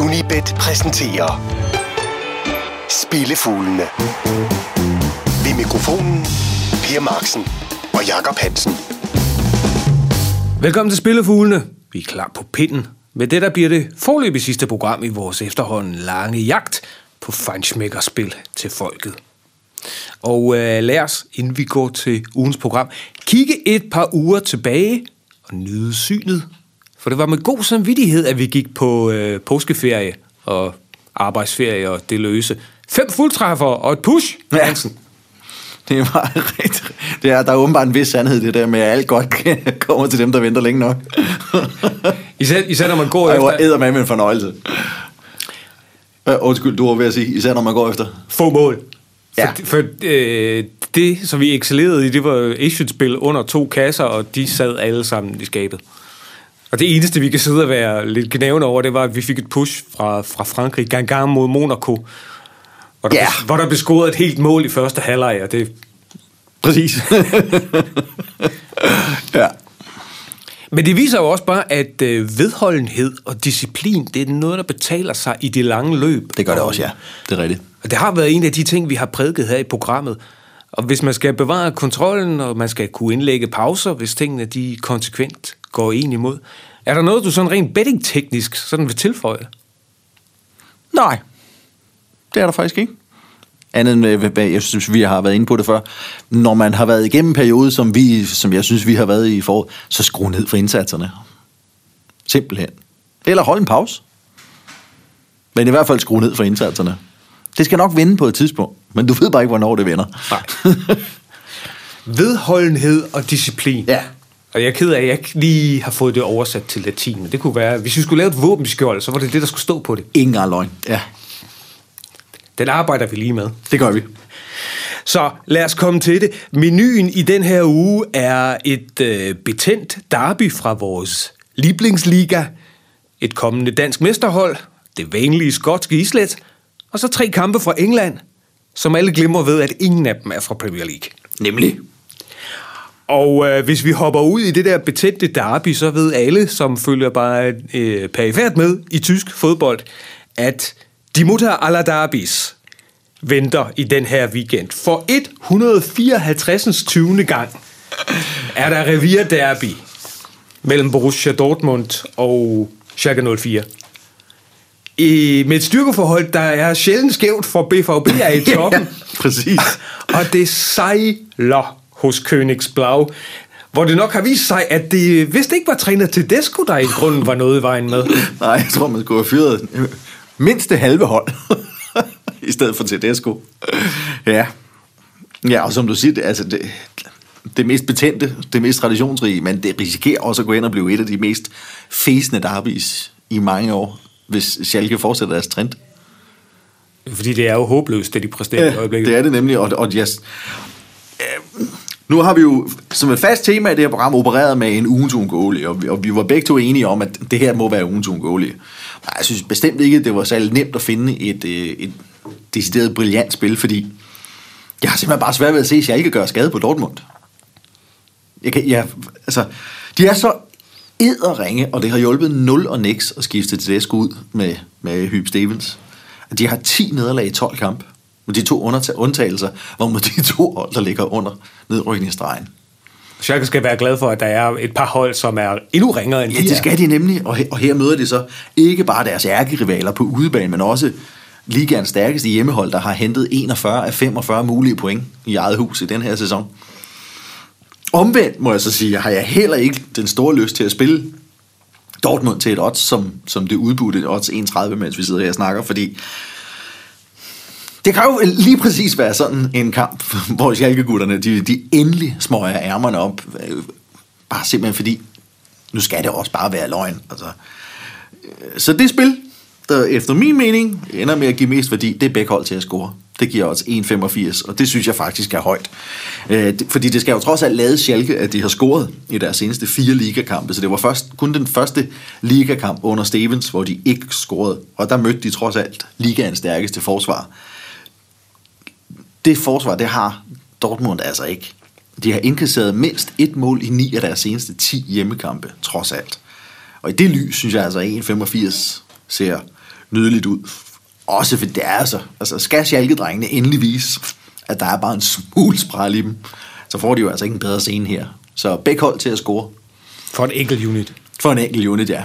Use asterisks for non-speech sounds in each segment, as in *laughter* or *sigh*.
Unibet præsenterer Spillefuglene. Ved mikrofonen Per Marksen og Jakob Hansen. Velkommen til Spillefuglene. Vi er klar på pinden. Med det der bliver det forløbig sidste program i vores efterhånden lange jagt på Feinschmeckerspil til folket. Og øh, lad os, inden vi går til ugens program, kigge et par uger tilbage og nyde synet. For det var med god samvittighed, at vi gik på øh, påskeferie og arbejdsferie og det løse. Fem fuldtræffer og et push, Ja. Hansen. Det var *laughs* rigtigt. Det er, der er åbenbart en vis sandhed det der med, at alt godt *laughs* kommer til dem, der venter længe nok. *laughs* Især, især når man går var efter eddermame med en fornøjelse. Uh, undskyld, du var ved at sige, især når man går efter. få mål. Ja. For, for øh, det, som vi excellerede i, det var Asian-spil under to kasser, og de sad alle sammen i skabet. Og det eneste, vi kan sidde og være lidt gnævende over, det var, at vi fik et push fra, fra Frankrig, gang gang mod Monaco. Hvor der, blev, hvor der blev scoret et helt mål i første halvleg, og det... Præcis. *laughs* ja. Men det viser jo også bare, at øh, vedholdenhed og disciplin, det er noget, der betaler sig i det lange løb. Det gør det Og- også, ja. Det er rigtigt. Og det har været en af de ting, vi har prædiket her i programmet. Og hvis man skal bevare kontrollen, og man skal kunne indlægge pauser, hvis tingene de konsekvent går en imod, er der noget, du sådan rent betting-teknisk sådan vil tilføje? Nej, det er der faktisk ikke. Andet end, hvad jeg synes, vi har været inde på det før. Når man har været igennem en periode, som, vi, som jeg synes, vi har været i for, så skru ned for indsatserne. Simpelthen. Eller hold en pause. Men i hvert fald skru ned for indsatserne. Det skal nok vinde på et tidspunkt, men du ved bare ikke, hvornår det vinder. Nej. *laughs* Vedholdenhed og disciplin. Ja. Og jeg er ked af, at jeg ikke lige har fået det oversat til latin. Men det kunne være, hvis vi skulle lave et våbenskjold, så var det det, der skulle stå på det. Ingen løgn. Ja, Den arbejder vi lige med. det gør vi. Så lad os komme til det. Menuen i den her uge er et øh, betændt derby fra vores Lieblingsliga, et kommende dansk mesterhold, det vanlige skotske islet, og så tre kampe fra England, som alle glemmer ved, at ingen af dem er fra Premier League. Nemlig. Og øh, hvis vi hopper ud i det der betændte derby, så ved alle, som følger bare øh, perifært med i tysk fodbold, at de Mutter aller derbys venter i den her weekend. For 154. 20. gang er der revier derby mellem Borussia Dortmund og Schalke 04. I, med et styrkeforhold, der er sjældent skævt for BVB er i *laughs* toppen. Ja, præcis. Og det sejler hos Königsblau, hvor det nok har vist sig, at det vist ikke var træner Tedesco, der i grunden var noget i vejen med. *laughs* Nej, jeg tror, man skulle have fyret mindst det halve hold, *laughs* i stedet for Tedesco. Ja. Ja, og som du siger, det, altså det, det mest betændte, det mest traditionsrige, men det risikerer også at gå ind og blive et af de mest fæsende derbys i mange år, hvis Schalke fortsætter deres trend. Fordi det er jo håbløst, det de præsterer i øjeblikket. det er det nemlig, og, og yes. Nu har vi jo som et fast tema i det her program opereret med en ugens og og vi var begge to enige om, at det her må være ugens. Nej, Jeg synes bestemt ikke, at det var særlig nemt at finde et, øh, et decideret brillant spil, fordi jeg har simpelthen bare svært ved at se, at jeg ikke gør skade på Dortmund. Jeg kan, jeg, altså, de er så edderringe, og det har hjulpet 0 og niks at skifte til det ud med, med Hyb Stevens. De har 10 nederlag i 12 kampe. Med de to undtagelser, hvor med de to hold, der ligger under nedrykningsstregen. Schalke skal være glad for, at der er et par hold, som er endnu ringere end Ja, de det er. skal de nemlig, og her, og her møder de så ikke bare deres ærkerivaler på udebane, men også ligaens stærkeste hjemmehold, der har hentet 41 af 45 mulige point i eget hus i den her sæson. Omvendt må jeg så sige, har jeg heller ikke den store lyst til at spille Dortmund til et odds, som, som det udbudte odds 31, mens vi sidder her og snakker, fordi det kan jo lige præcis være sådan en kamp, hvor sjalkegutterne, de, de endelig smøger ærmerne op, øh, bare simpelthen fordi, nu skal det også bare være løgn. Altså. Øh, så det spil, der efter min mening ender med at give mest værdi, det er begge hold til at score. Det giver os 1,85, og det synes jeg faktisk er højt. Øh, Fordi det skal jo trods alt lade Schalke, at de har scoret i deres seneste fire ligakampe, så det var først, kun den første ligakamp under Stevens, hvor de ikke scorede, og der mødte de trods alt ligaens stærkeste forsvar. Det forsvar, det har Dortmund altså ikke. De har indkasseret mindst et mål i ni af deres seneste 10 hjemmekampe, trods alt. Og i det lys, synes jeg altså, at 1,85 ser nydeligt ud. Også for det er altså, altså skal Schalke-drengene endelig vise, at der er bare en smule spræl i dem, så får de jo altså ikke en bedre scene her. Så begge hold til at score. For en enkelt unit. For en enkelt unit, ja.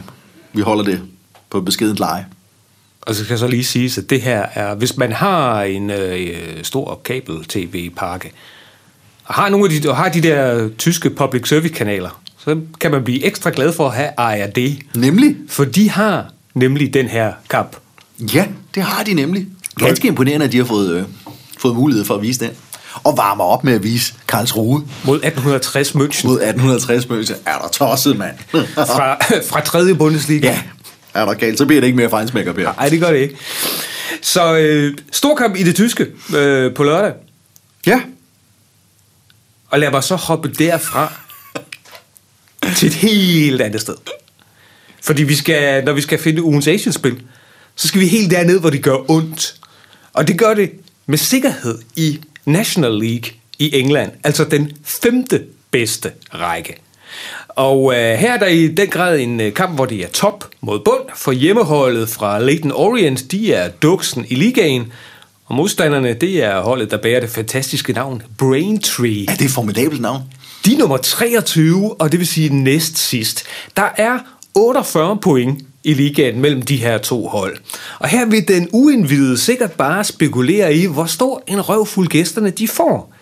Vi holder det på beskedent leje. Og så skal jeg så lige sige, at det her er, hvis man har en øh, stor kabel-tv-pakke, og har nogle af de, og har de der tyske public service kanaler, så kan man blive ekstra glad for at have ARD. Nemlig? For de har nemlig den her kamp. Ja, det har de nemlig. Ganske imponerende, at de har fået, øh, fået mulighed for at vise den. Og varmer op med at vise Karlsruhe Mod 1860 München mod 1860 München. Er der tosset, mand? fra, *laughs* fra 3. Bundesliga. ja, er der galt, så bliver det ikke mere fejnsmækker, Per. Nej, det gør det ikke. Så øh, storkamp i det tyske øh, på lørdag. Ja, Og lad mig så hoppe derfra til et helt andet sted. Fordi vi skal, når vi skal finde ugens Asian-spil, så skal vi helt derned, hvor det gør ondt. Og det gør det med sikkerhed i National League i England, altså den femte bedste række. Og øh, her er der i den grad en øh, kamp, hvor det er top mod bund, for hjemmeholdet fra Leighton Orient, de er duksen i ligaen, og modstanderne, det er holdet, der bærer det fantastiske navn Braintree. er det et formidabelt navn? De er nummer 23, og det vil sige næst sidst. Der er 48 point i ligaen mellem de her to hold. Og her vil den uindvidede sikkert bare spekulere i, hvor stor en røvfuld gæsterne de får.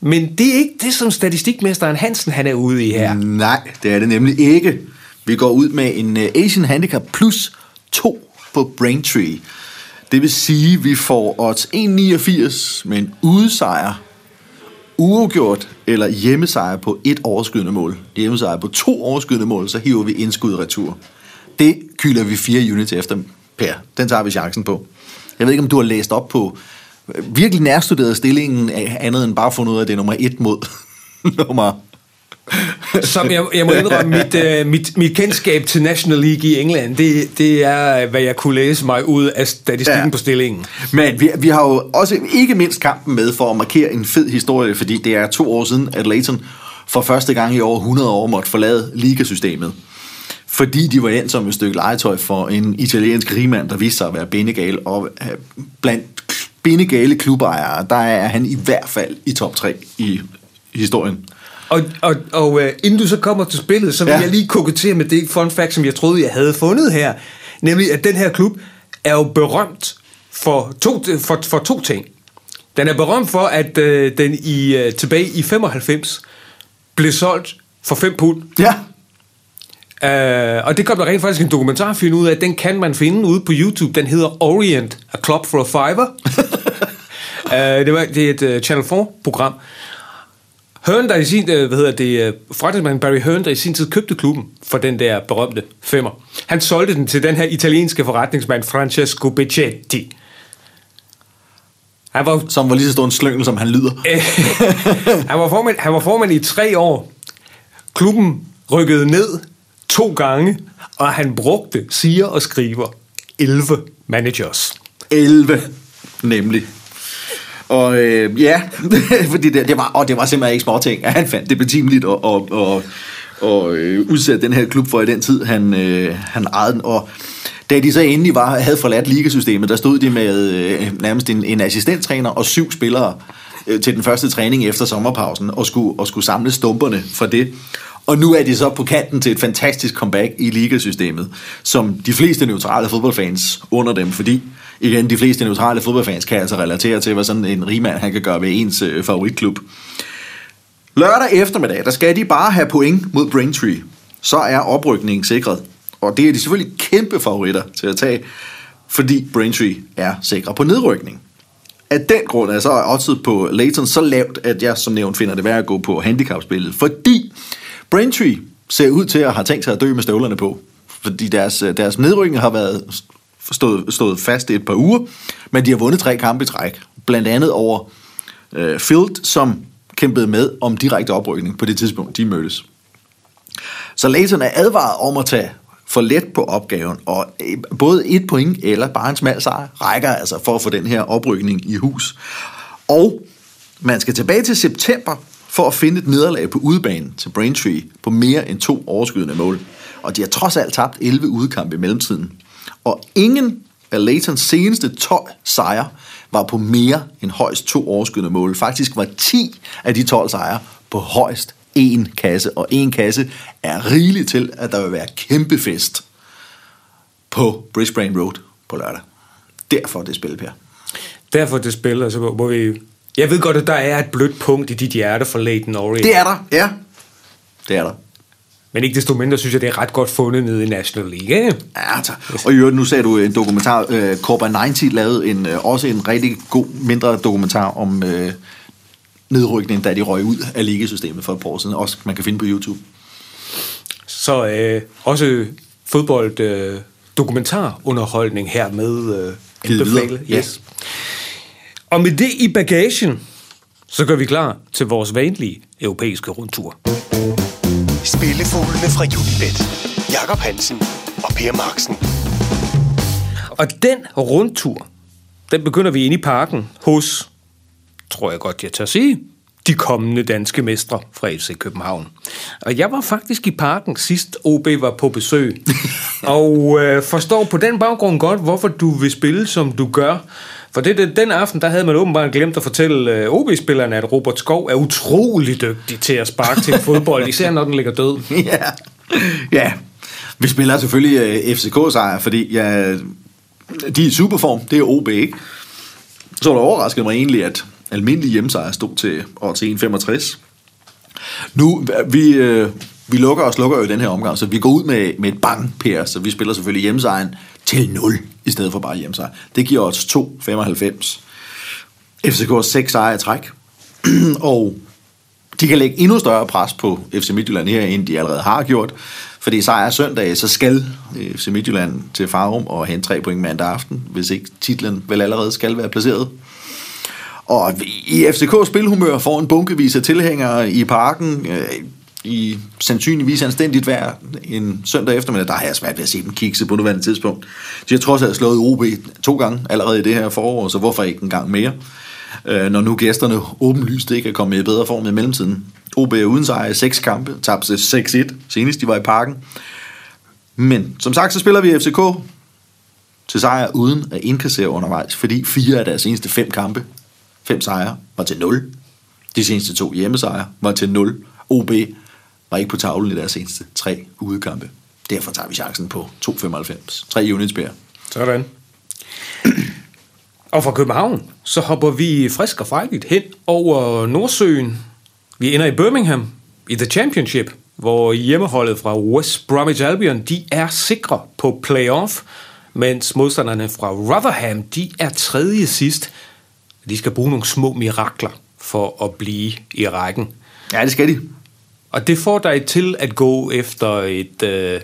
Men det er ikke det, som statistikmesteren Hansen han er ude i her. Nej, det er det nemlig ikke. Vi går ud med en øh, Asian Handicap plus 2 på Braintree. Det vil sige, at vi får odds 1,89 med en udsejr, uafgjort eller hjemmesejr på et overskydende mål. Hjemmesejr på to overskydende mål, så hiver vi indskud retur. Det kylder vi fire units efter, Per. Den tager vi chancen på. Jeg ved ikke, om du har læst op på virkelig nærstuderet stillingen af andet end bare fundet ud af, at det er nummer et mod *laughs* nummer Som jeg, jeg må indrømme, mit, uh, mit, mit kendskab til National League i England, det, det er, hvad jeg kunne læse mig ud af statistikken Ja. ja. på stillingen. Men vi, vi har jo også ikke mindst kampen med for at markere en fed historie, fordi det er to år siden, at Leighton for første gang i over 100 år måtte forlade ligasystemet. Fordi de var endt som et stykke legetøj for en italiensk rigmand, der viste sig at være benegal. Og øh, blandt benegale klubejere, der er han i hvert fald i top 3 i historien. Og, og, og uh, inden du så kommer til spillet, så vil Ja. jeg lige kokettere med det fun fact, som jeg troede, jeg havde fundet her. Nemlig, at den her klub er jo berømt for to, for, for to ting. Den er berømt for, at uh, den i uh, tilbage i 95 blev solgt for 5 pund. Ja, Uh, og det kom der rent faktisk en dokumentarfilm ud af. Den kan man finde ude på YouTube. Den hedder Orient, A Club for a Fiver. *laughs* uh, det, var, det er et uh, Channel 4-program. Hearn, der i sin, uh, hvad hedder det, uh, forretningsmanden Barry Hearn, der i sin tid købte klubben for den der berømte femmer. Han solgte den til den her italienske forretningsmand Francesco Beccetti. Han var, som var lige så stor en slyngel, som han lyder. *laughs* han, var formand, han var formand i tre år. Klubben rykkede ned to gange, og han brugte, siger og skriver, 11 managers. 11, nemlig. Og øh, ja, *laughs* fordi det, det var, og det var simpelthen ikke småting, at han fandt det betimeligt at, at, at, at øh, udsætte den her klub for i den tid, han, øh, han ejede den. Og da de så endelig var, havde forladt ligasystemet, der stod de med øh, nærmest en, en assistenttræner og syv spillere øh, til den første træning efter sommerpausen, og skulle, og skulle samle stumperne for det. Og nu er de så på kanten til et fantastisk comeback i ligasystemet, som de fleste neutrale fodboldfans under dem, fordi igen, de fleste neutrale fodboldfans kan altså relatere til, hvad sådan en rigmand han kan gøre ved ens øh, favoritklub. Lørdag eftermiddag, der skal de bare have point mod Braintree. Så er oprykningen sikret. Og det er de selvfølgelig kæmpe favoritter til at tage, fordi Braintree er sikre på nedrykning. Af den grund er så oddset på Leighton så lavt, at jeg som nævnt finder det værd at gå på handicapspillet. Fordi Braintree ser ud til at have tænkt sig at dø med støvlerne på. Fordi deres, øh, deres nedrykning har været stået, stået fast i et par uger, men de har vundet tre kampe i træk. Blandt andet over øh, Field, som kæmpede med om direkte oprykning på det tidspunkt, de mødtes. Så Leighton er advaret om at tage for let på opgaven, og øh, både et point eller bare en smal sejr rækker altså for at få den her oprykning i hus. Og man skal tilbage til september for at finde et nederlag på udebanen til Braintree på mere end to overskydende mål. Og de har trods alt tabt 11 udkampe i mellemtiden. Og ingen at Leightons seneste 12 sejre var på mere end højst to overskydende mål. Faktisk var 10 af de 12 sejre på højst en kasse, og en kasse er rigeligt til, at der vil være kæmpe fest på Brisbane Road på lørdag. Derfor det spil, Per. Derfor det spil, altså, hvor vi... Jeg ved godt, at der er et blødt punkt i dit hjerte for Leighton Orient. Det er der, ja. Det er der. Men ikke desto mindre synes jeg, det er ret godt fundet nede i National League. Ikke? Ja, tak. Og i øvrigt, nu sagde du en dokumentar. Uh, Corba 90 lavede en, uh, også en rigtig god, mindre dokumentar om uh, nedrykningen, da de røg ud af ligesystemet for et par år siden. Også man kan finde på YouTube. Så øh, også fodbold øh, dokumentarunderholdning her med øh, anbefalet. Yes. Og med det i bagagen, så gør vi klar til vores vanlige europæiske rundtur. Spillefuglene fra Unibet. Jakob Hansen og Per Marksen. Og den rundtur, den begynder vi inde i parken hos, tror jeg godt, jeg tør sige, de kommende danske mestre fra FC København. Og jeg var faktisk i parken sidst OB var på besøg, *laughs* og øh, forstår på den baggrund godt, hvorfor du vil spille, som du gør. For det, det, den aften, der havde man åbenbart glemt at fortælle øh, OB-spillerne, at Robert Skov er utrolig dygtig til at sparke til fodbold, *laughs* især når den ligger død. ja. ja. Vi spiller selvfølgelig uh, FCK-sejr, fordi ja, de er i superform. Det er OB, ikke? Så det overrasket mig egentlig, at almindelig hjemmesejr stod til år til 1,65. Nu, vi, øh, vi lukker og slukker jo i den her omgang, så vi går ud med, med et bang, Per, så vi spiller selvfølgelig hjemmesejren til 0, i stedet for bare hjemmesejr. Det giver os 2,95. FCK har 6 sejre i træk, *clears throat* og de kan lægge endnu større pres på FC Midtjylland her, end de allerede har gjort. Fordi sejr søndag, så skal øh, FC Midtjylland til Farum og hente tre point mandag aften, hvis ikke titlen vel allerede skal være placeret. Og i FCK spilhumør får en bunkevis af tilhængere i parken øh, i sandsynligvis anstændigt vejr en søndag eftermiddag. Der har jeg svært ved at se dem kikse på nuværende tidspunkt. De har trods alt slået OB to gange allerede i det her forår, så hvorfor ikke en gang mere? Øh, når nu gæsterne åbenlyst ikke er kommet i bedre form i mellemtiden. OB er uden sejr i seks kampe, tabte 6-1, senest de var i parken. Men som sagt, så spiller vi FCK til sejr uden at indkassere undervejs, fordi fire af deres seneste fem kampe, fem sejre, var til 0. De seneste to hjemmesejre var til 0. OB var ikke på tavlen i deres seneste tre udekampe. Derfor tager vi chancen på 2,95. Tre units mere. Sådan. Og fra København, så hopper vi frisk og frejligt hen over Nordsøen. Vi ender i Birmingham i The Championship, hvor hjemmeholdet fra West Bromwich Albion, de er sikre på playoff, mens modstanderne fra Rotherham, de er tredje sidst. De skal bruge nogle små mirakler for at blive i rækken. Ja, det skal de. Og det får dig til at gå efter et øh,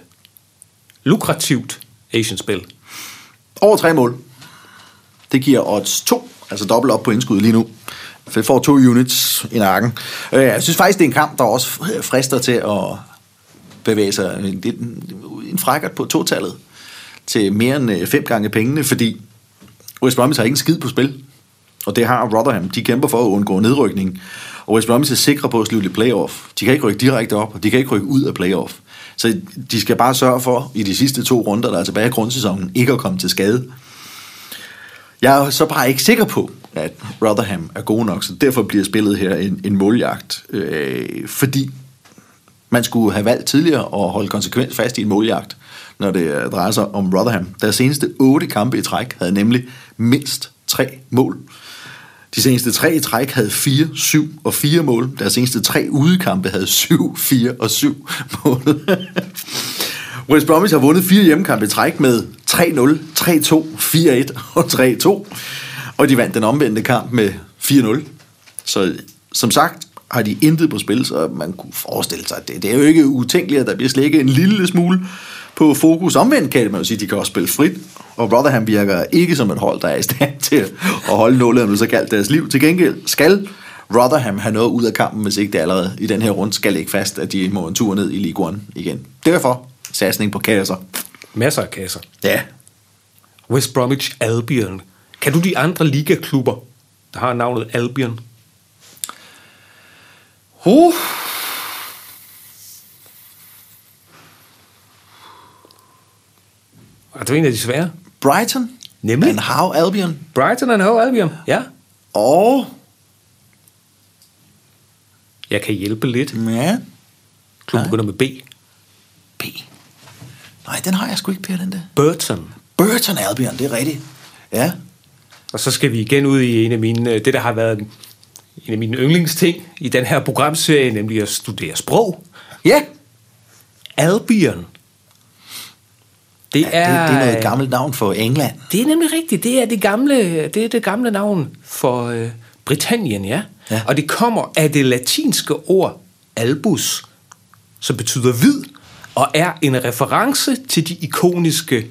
lukrativt Asian-spil. Over tre mål. Det giver odds 2, altså dobbelt op på indskud lige nu. For det får to units i nakken. Øh, Jeg synes faktisk, det er en kamp, der også frister til at bevæge sig en frækkert på totallet til mere end øh, fem gange pengene, fordi West Bromwich har ikke en skid på spil. Og det har Rotherham. De kæmper for at undgå nedrykning. Og West Bromwich er sikre på at slutte i playoff. De kan ikke rykke direkte op, og de kan ikke rykke ud af playoff. Så de skal bare sørge for, i de sidste to runder, der er tilbage i grundsæsonen, ikke at komme til skade. Jeg er så bare ikke sikker på, at Rotherham er god nok, så derfor bliver spillet her en, en måljagt. Øh, fordi man skulle have valgt tidligere at holde konsekvent fast i en måljagt, når det drejer sig om Rotherham. Deres seneste otte kampe i træk havde nemlig mindst tre mål. De seneste tre i træk havde 4, 7 og 4 mål. Deres seneste tre udekampe havde 7, 4 og 7 mål. *laughs* West Bromwich har vundet fire hjemmekampe i træk med 3-0, 3-2, 4-1 og 3-2. Og de vandt den omvendte kamp med 4-0. Så som sagt har de intet på spil, så man kunne forestille sig, at det, det er jo ikke utænkeligt, at der bliver slækket en lille smule på fokus. Omvendt kan man jo sige, at de kan også spille frit, og Rotherham virker ikke som et hold, der er i stand *laughs* til at holde nullet, om det så kaldt deres liv. Til gengæld skal Rotherham have noget ud af kampen, hvis ikke det allerede i den her runde skal ligge fast, at de må en tur ned i League One igen. Derfor satsning på kasser. Masser af kasser. Ja, West Bromwich Albion. Kan du de andre ligaklubber, der har navnet Albion? Uh. Er det en af de svære? Brighton? Nemlig And How Albion. Brighton and Hove Albion. Ja, Og... jeg kan hjælpe lidt. Ja. Klubben begynder med B. B. Nej, den har jeg sgu ikke, Per, den der. Burton. Burton Albion, det er rigtigt. Ja. Og så skal vi igen ud i en af mine, det der har været en af mine yndlingsting i den her programserie, nemlig at studere sprog. Ja. Albion. Det ja er, det, det er noget gammelt navn for England. Det er nemlig rigtigt. Det er det gamle, det er det gamle navn for øh, Britannien, ja. Ja. Og det kommer af det latinske ord albus, som betyder hvid, og er en reference til de ikoniske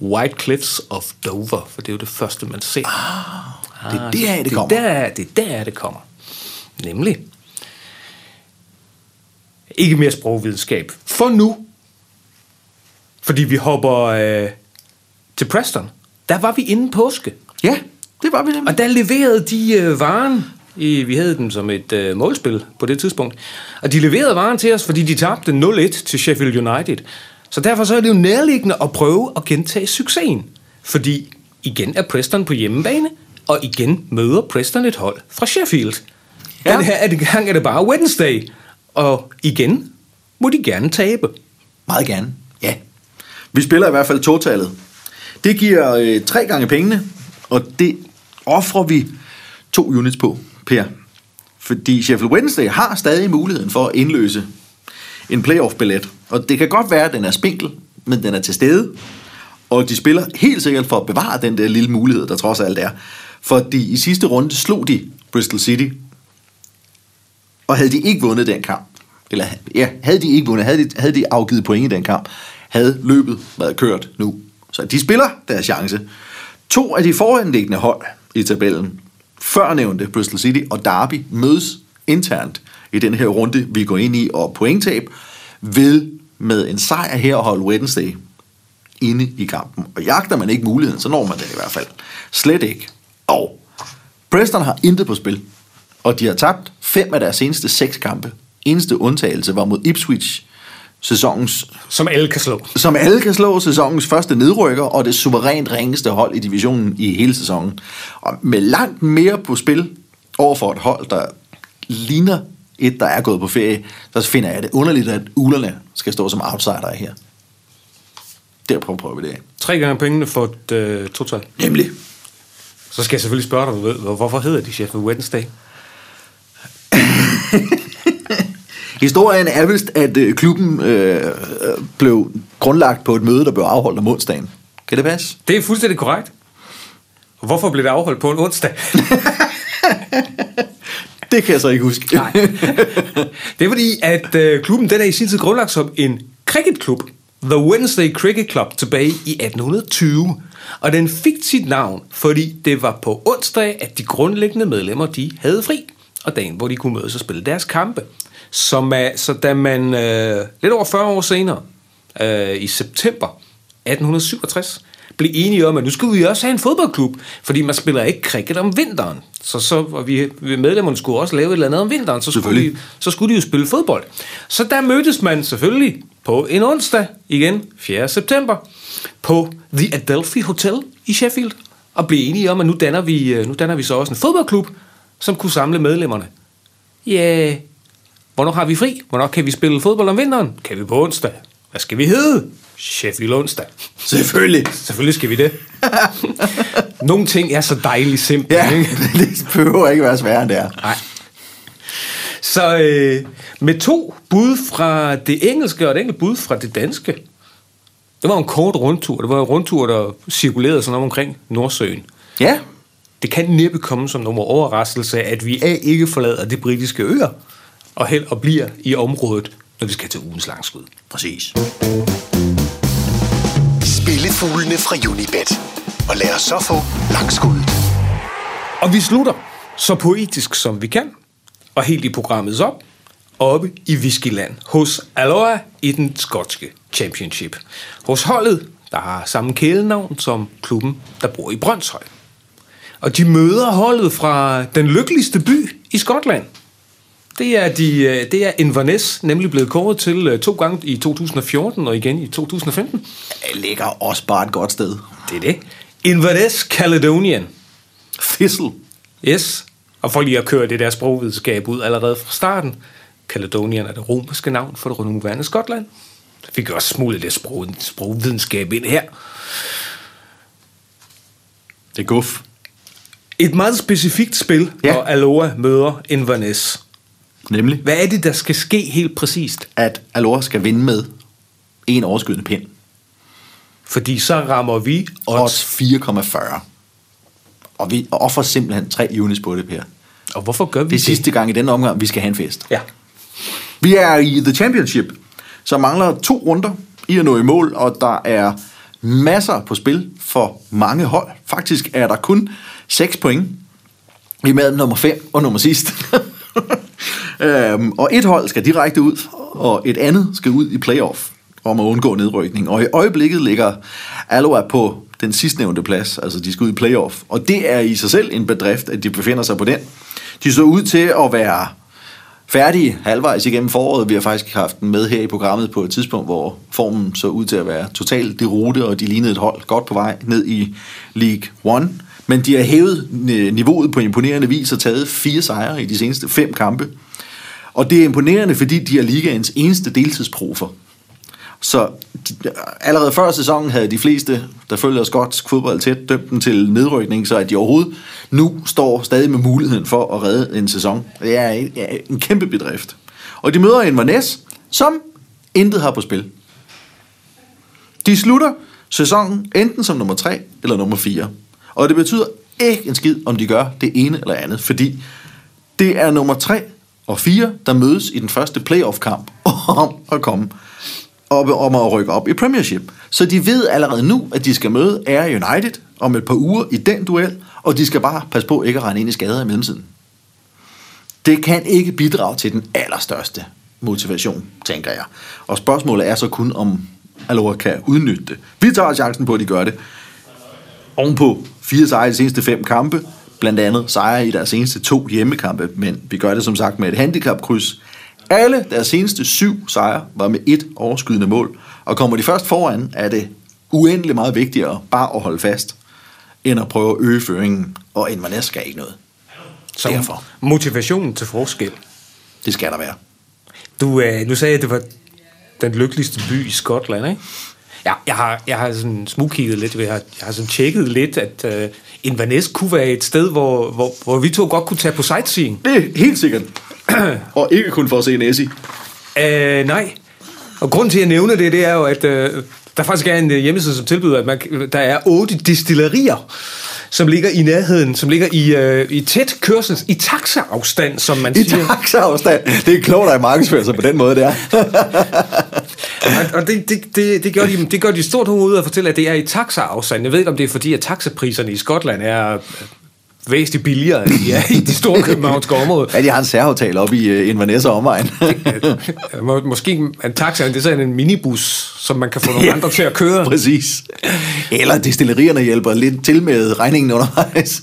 White Cliffs of Dover, for det er jo det første, man ser. Ah, det er der, det det kommer. Er der, det er der, det kommer. Nemlig. Ikke mere sprogvidenskab. For nu. Fordi vi hopper øh, til Preston. Der var vi inden påske. Ja, det var vi nemlig. Og der leverede de øh, varen. I, vi havde dem som et øh, målspil på det tidspunkt. Og de leverede varen til os, fordi de tabte 0-1 til Sheffield United. Så derfor så er det jo nærliggende at prøve at gentage succesen. Fordi igen er Preston på hjemmebane, og igen møder Preston et hold fra Sheffield. Ja. Den her er det, gang er det bare Wednesday. Og igen må de gerne tabe. Meget gerne. Ja. Vi spiller i hvert fald totallet. Det giver øh, tre gange pengene, og det offrer vi to units på, Per. Fordi Sheffield Wednesday har stadig muligheden for at indløse en playoff-billet. Og det kan godt være, at den er spinkel, men den er til stede. Og de spiller helt sikkert for at bevare den der lille mulighed, der trods alt er. Fordi i sidste runde slog de Bristol City. Og havde de ikke vundet den kamp, eller ja, havde de ikke vundet, havde de, havde de afgivet point i den kamp, havde løbet været kørt nu. Så de spiller deres chance. To af de foranliggende hold i tabellen, førnævnte Bristol City og Derby, mødes internt i den her runde, vi går ind i, og pointtab vil med en sejr her holde Wednesday inde i kampen. Og jagter man ikke muligheden, så når man det i hvert fald. Slet ikke. Og Preston har intet på spil, og de har tabt fem af deres seneste seks kampe. Eneste undtagelse var mod Ipswich, sæsonens, Som alle kan slå. som alle kan slå, sæsonens første nedrykker, og det suverænt ringeste hold i divisionen i hele sæsonen. Og med langt mere på spil over for et hold, der ligner et, der er gået på ferie, så finder jeg det underligt, at ulerne skal stå som outsider her. Der prøver, vi det af. Tre gange pengene for et øh, total. Nemlig. Så skal jeg selvfølgelig spørge dig, hvor- hvorfor hedder de Sheffield Wednesday? Historien er vist, at øh, klubben øh, øh, blev grundlagt på et møde, der blev afholdt om onsdagen. Kan det passe? Det er fuldstændig korrekt. Og hvorfor blev det afholdt på en onsdag? *laughs* Det kan jeg så ikke huske. Nej. Det er fordi, at øh, klubben den er i sin tid grundlagt som en cricketklub. The Wednesday Cricket Club tilbage i 1820. Og den fik sit navn, fordi det var på onsdag, at de grundlæggende medlemmer de havde fri. Og dagen, hvor de kunne mødes og spille deres kampe. Som er, så da man øh, lidt over 40 år senere, øh, i september 1867, blev enige om, at nu skulle vi også have en fodboldklub, fordi man spiller ikke cricket om vinteren. Så, så og vi, vi medlemmerne skulle også lave et eller andet om vinteren, så skulle, de, så skulle de jo spille fodbold. Så der mødtes man selvfølgelig på en onsdag, igen 4. september, på The Adelphi Hotel i Sheffield, og blev enige om, at nu danner vi, øh, nu danner vi så også en fodboldklub, som kunne samle medlemmerne. Ja, hvornår har vi fri? Hvornår kan vi spille fodbold om vinteren? Kan vi på onsdag? Hvad skal vi hedde? Sheffield onsdag. *laughs* Selvfølgelig. Selvfølgelig skal vi det. *laughs* Nogle ting er så dejligt simple. Ja, ikke? *laughs* det behøver ikke være sværere det er. Nej. Så øh, med to bud fra det engelske og et enkelt bud fra det danske. Det var en kort rundtur. Det var en rundtur, der cirkulerede sådan omkring Nordsøen. Ja, Det kan næppe komme som nogen overraskelse, at vi A ikke forlader de britiske øer, og held og bliver i området, når vi skal til ugens langskud. præcis. Spillefuglene fra Unibet. Og lad os så få langskuddet. Og vi slutter så poetisk som vi kan, og helt i programmets op, oppe i Whiskyland hos Aloha i den skotske championship. Hos holdet, der har samme kælenavn som klubben, der bor i Brøndshøj. Og de møder holdet fra den lykkeligste by i Skotland. Det er, de, øh, det er Inverness, nemlig blevet kåret til øh, to gange i 2014 og igen i 2015. Det ligger også bare et godt sted. Det er det. Inverness Caledonian. Thistle. Yes. Og for lige at køre det der sprogvidenskab ud allerede fra starten. Caledonian er det romerske navn for det nuværende Skotland. Så fik jeg også smuglet det sprog, sprogvidenskab ind her. Det er guf. Et meget specifikt spil, Ja. hvor Aloha møder Inverness. Nemlig, Hvad er det, der skal ske helt præcist? at Alora skal vinde med en overskydende pind. Fordi så rammer vi odds. Odds 4,40. Og vi offer simpelthen tre units på det, Per. Og hvorfor gør vi Det er sidste gang i denne omgang, vi skal have en fest. Ja. Vi er i The Championship, så mangler to runder i at nå i mål, og der er masser på spil for mange hold. Faktisk er der kun 6 point imellem nummer 5 og nummer sidst. *laughs* øhm, og et hold skal direkte ud, og et andet skal ud i playoff om at undgå nedrykning. Og i øjeblikket ligger Aloha på den sidstnævnte plads, altså de skal ud i playoff. Og det er i sig selv en bedrift, at de befinder sig på den. De så ud til at være færdige halvvejs igennem foråret. Vi har faktisk haft den med her i programmet på et tidspunkt, hvor formen så ud til at være totalt derute, og de lignede et hold godt på vej ned i League One. Men de har hævet niveauet på imponerende vis og taget fire sejre i de seneste fem kampe. Og det er imponerende, fordi de er ligaens eneste deltidsprofer. Så de, allerede før sæsonen havde de fleste, der følger skotsk fodbold tæt, dømt dem til nedrykning, så at de overhovedet nu står stadig med muligheden for at redde en sæson. Det er en, ja, en kæmpe bedrift. Og de møder Inverness, som intet har på spil. De slutter sæsonen enten som nummer 3 eller nummer 4. Og det betyder ikke en skid, om de gør det ene eller andet, fordi det er nummer 3 og 4, der mødes i den første playoff-kamp *laughs* om at komme op, om at rykke op i Premiership. Så de ved allerede nu, at de skal møde Air United om et par uger i den duel, og de skal bare passe på ikke at regne ind i skader i mellemtiden. Det kan ikke bidrage til den allerstørste motivation, tænker jeg. Og spørgsmålet er så kun, om Alora kan udnytte det. Vi tager chancen på, at de gør det. Ovenpå fire sejre i de seneste fem kampe, blandt andet sejre i deres seneste to hjemmekampe, men vi gør det som sagt med et handicapkryds. Alle deres seneste syv sejre var med et overskydende mål, og kommer de først foran, er det uendelig meget vigtigere bare at holde fast, end at prøve at øge føringen, og Inverness skal ikke noget. Som Derfor. motivationen til forskel. Det skal der være. Du, øh, nu sagde jeg, at det var den lykkeligste by i Skotland, ikke? Ja, jeg har, jeg har sådan smugkigget lidt, jeg har, jeg har sådan tjekket lidt, at øh, Inverness kunne være et sted, hvor, hvor, hvor vi to godt kunne tage på sightseeing. Det er helt sikkert. og ikke kun for at se Nessie. Øh, nej. Og grunden til, at jeg nævner det, det er jo, at øh, der faktisk er en øh, hjemmeside, som tilbyder, at man, der er otte distillerier, som ligger i nærheden, som ligger i, øh, i tæt kørsel, i taxaafstand, som man I siger. taxaafstand. Det er klogt at markedsføre sig på den måde der. *laughs* Og, og det, det, det, det, gør de, det gør de stort ud af at fortælle, at det er i taxaafstand. Jeg ved ikke, om det er fordi, at taxapriserne i Skotland er øh, væsentligt billigere, end de er i de store københavnske områder. Ja, de har en særhotel oppe i uh, Inverness og omegn. Øh, må, måske en taxa, det er sådan en minibus, som man kan få nogle andre til at køre. Præcis. Eller distillerierne hjælper lidt til med regningen undervejs.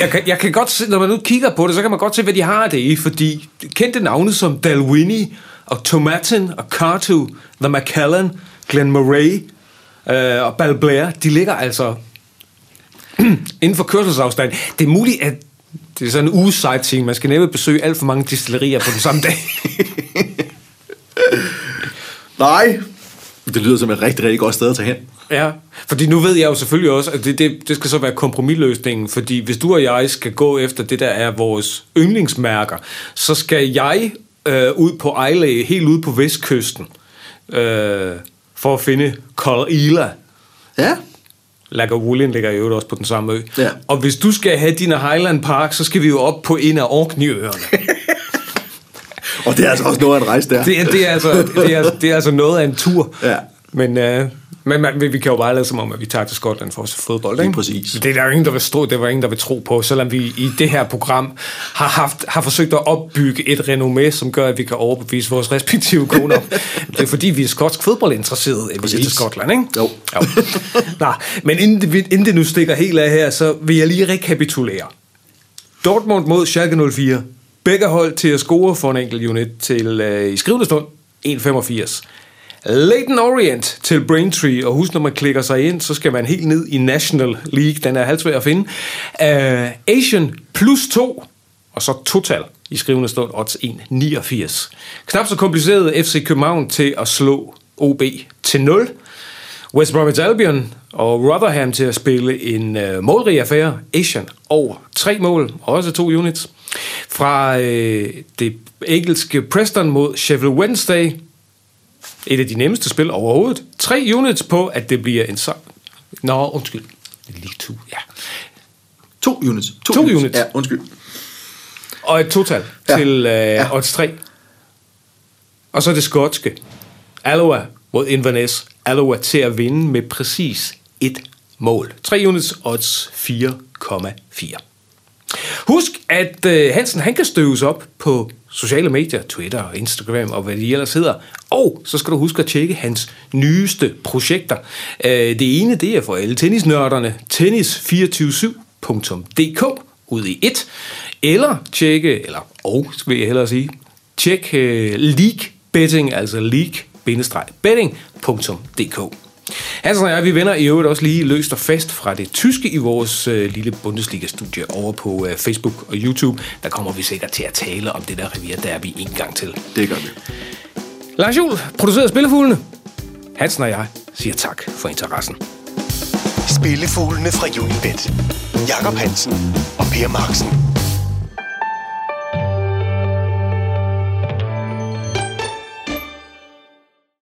Jeg kan, jeg kan godt se, når man nu kigger på det, så kan man godt se, hvad de har det i, fordi kendte navne som Dalwhinnie og Tomatin og Cartu, The Macallan, Glen Murray øh, og Balblair, de ligger altså *clears throat* inden for kørselsafstand. Det er muligt, at det er sådan en uge sightseeing. Man skal næppe besøge alt for mange distillerier på den samme dag. *laughs* Nej. Det lyder som et rigtig, rigtig godt sted at tage hen. Ja, fordi nu ved jeg jo selvfølgelig også, at det, det, det skal så være kompromisløsningen, fordi hvis du og jeg skal gå efter det, der er vores yndlingsmærker, så skal jeg øh, ud på Islay, helt ude på vestkysten, øh, for at finde Col Ila. Ja. Lagavulin ligger jo også på den samme ø. Ja. Og hvis du skal have dine Highland Park, så skal vi jo op på en af Orkneyøerne. *laughs* Og det er altså også noget af en rejse der. det, er, det, er altså, det, er, det er altså noget af en tur. Ja. Men, øh, men man, vi kan jo bare lade som om, at vi tager til Skotland for at se fodbold. Ikke? Lige præcis. Det er der jo ingen, der vil, stå, det var ingen, der vil tro på, selvom vi i det her program har, haft, har forsøgt at opbygge et renommé, som gør, at vi kan overbevise vores respektive koner. det er fordi, vi er skotsk fodboldinteresserede, at vi Præcis. til Skotland, ikke? Jo. jo. Nå, men inden inden det nu stikker helt af her, så vil jeg lige rekapitulere. Dortmund mod Schalke 04. Begge hold til at score for en enkelt unit til øh, i skrivende stund 1,85. Leighton Orient til Braintree, og husk, når man klikker sig ind, så skal man helt ned i National League, den er halvt at finde. Uh, Asian plus 2, og så total i skrivende stund odds 1,89. Knap så kompliceret FC København til at slå OB til 0. West Bromwich Albion og Rotherham til at spille en øh, målrig affære. Asian over tre mål, også to units. Fra øh, det engelske Preston mod Sheffield Wednesday. Et af de nemmeste spil overhovedet. Tre units på, at det bliver en så... Nå, undskyld. League 2, ja. To units. To units. Ja, undskyld. Og et total Ja. til uh, Ja. odds 3. Og så det skotske. Alloa mod Inverness. Alloa til at vinde med præcis et mål. 3 units odds 4,4. Husk, at øh, Hansen han kan støves op på sociale medier, Twitter og Instagram og hvad de ellers hedder. Og så skal du huske at tjekke hans nyeste projekter. Øh, det ene, det er for alle tennisnørderne. Tennis247.dk ud i et. Eller tjekke, eller og skal jeg hellere sige, tjek uh, League Betting, altså league-betting.dk. Hansen og jeg, vi vender i øvrigt også lige løst og fast fra det tyske i vores øh, lille Bundesliga-studie over på øh, Facebook og YouTube. Der kommer vi sikkert til at tale om det der revier derby en gang til. Det gør vi. Lars Juhl, produceret af Spillefuglene. Hansen og jeg siger tak for interessen. Spillefuglene fra Unibet. Jakob Hansen og Per Marksen.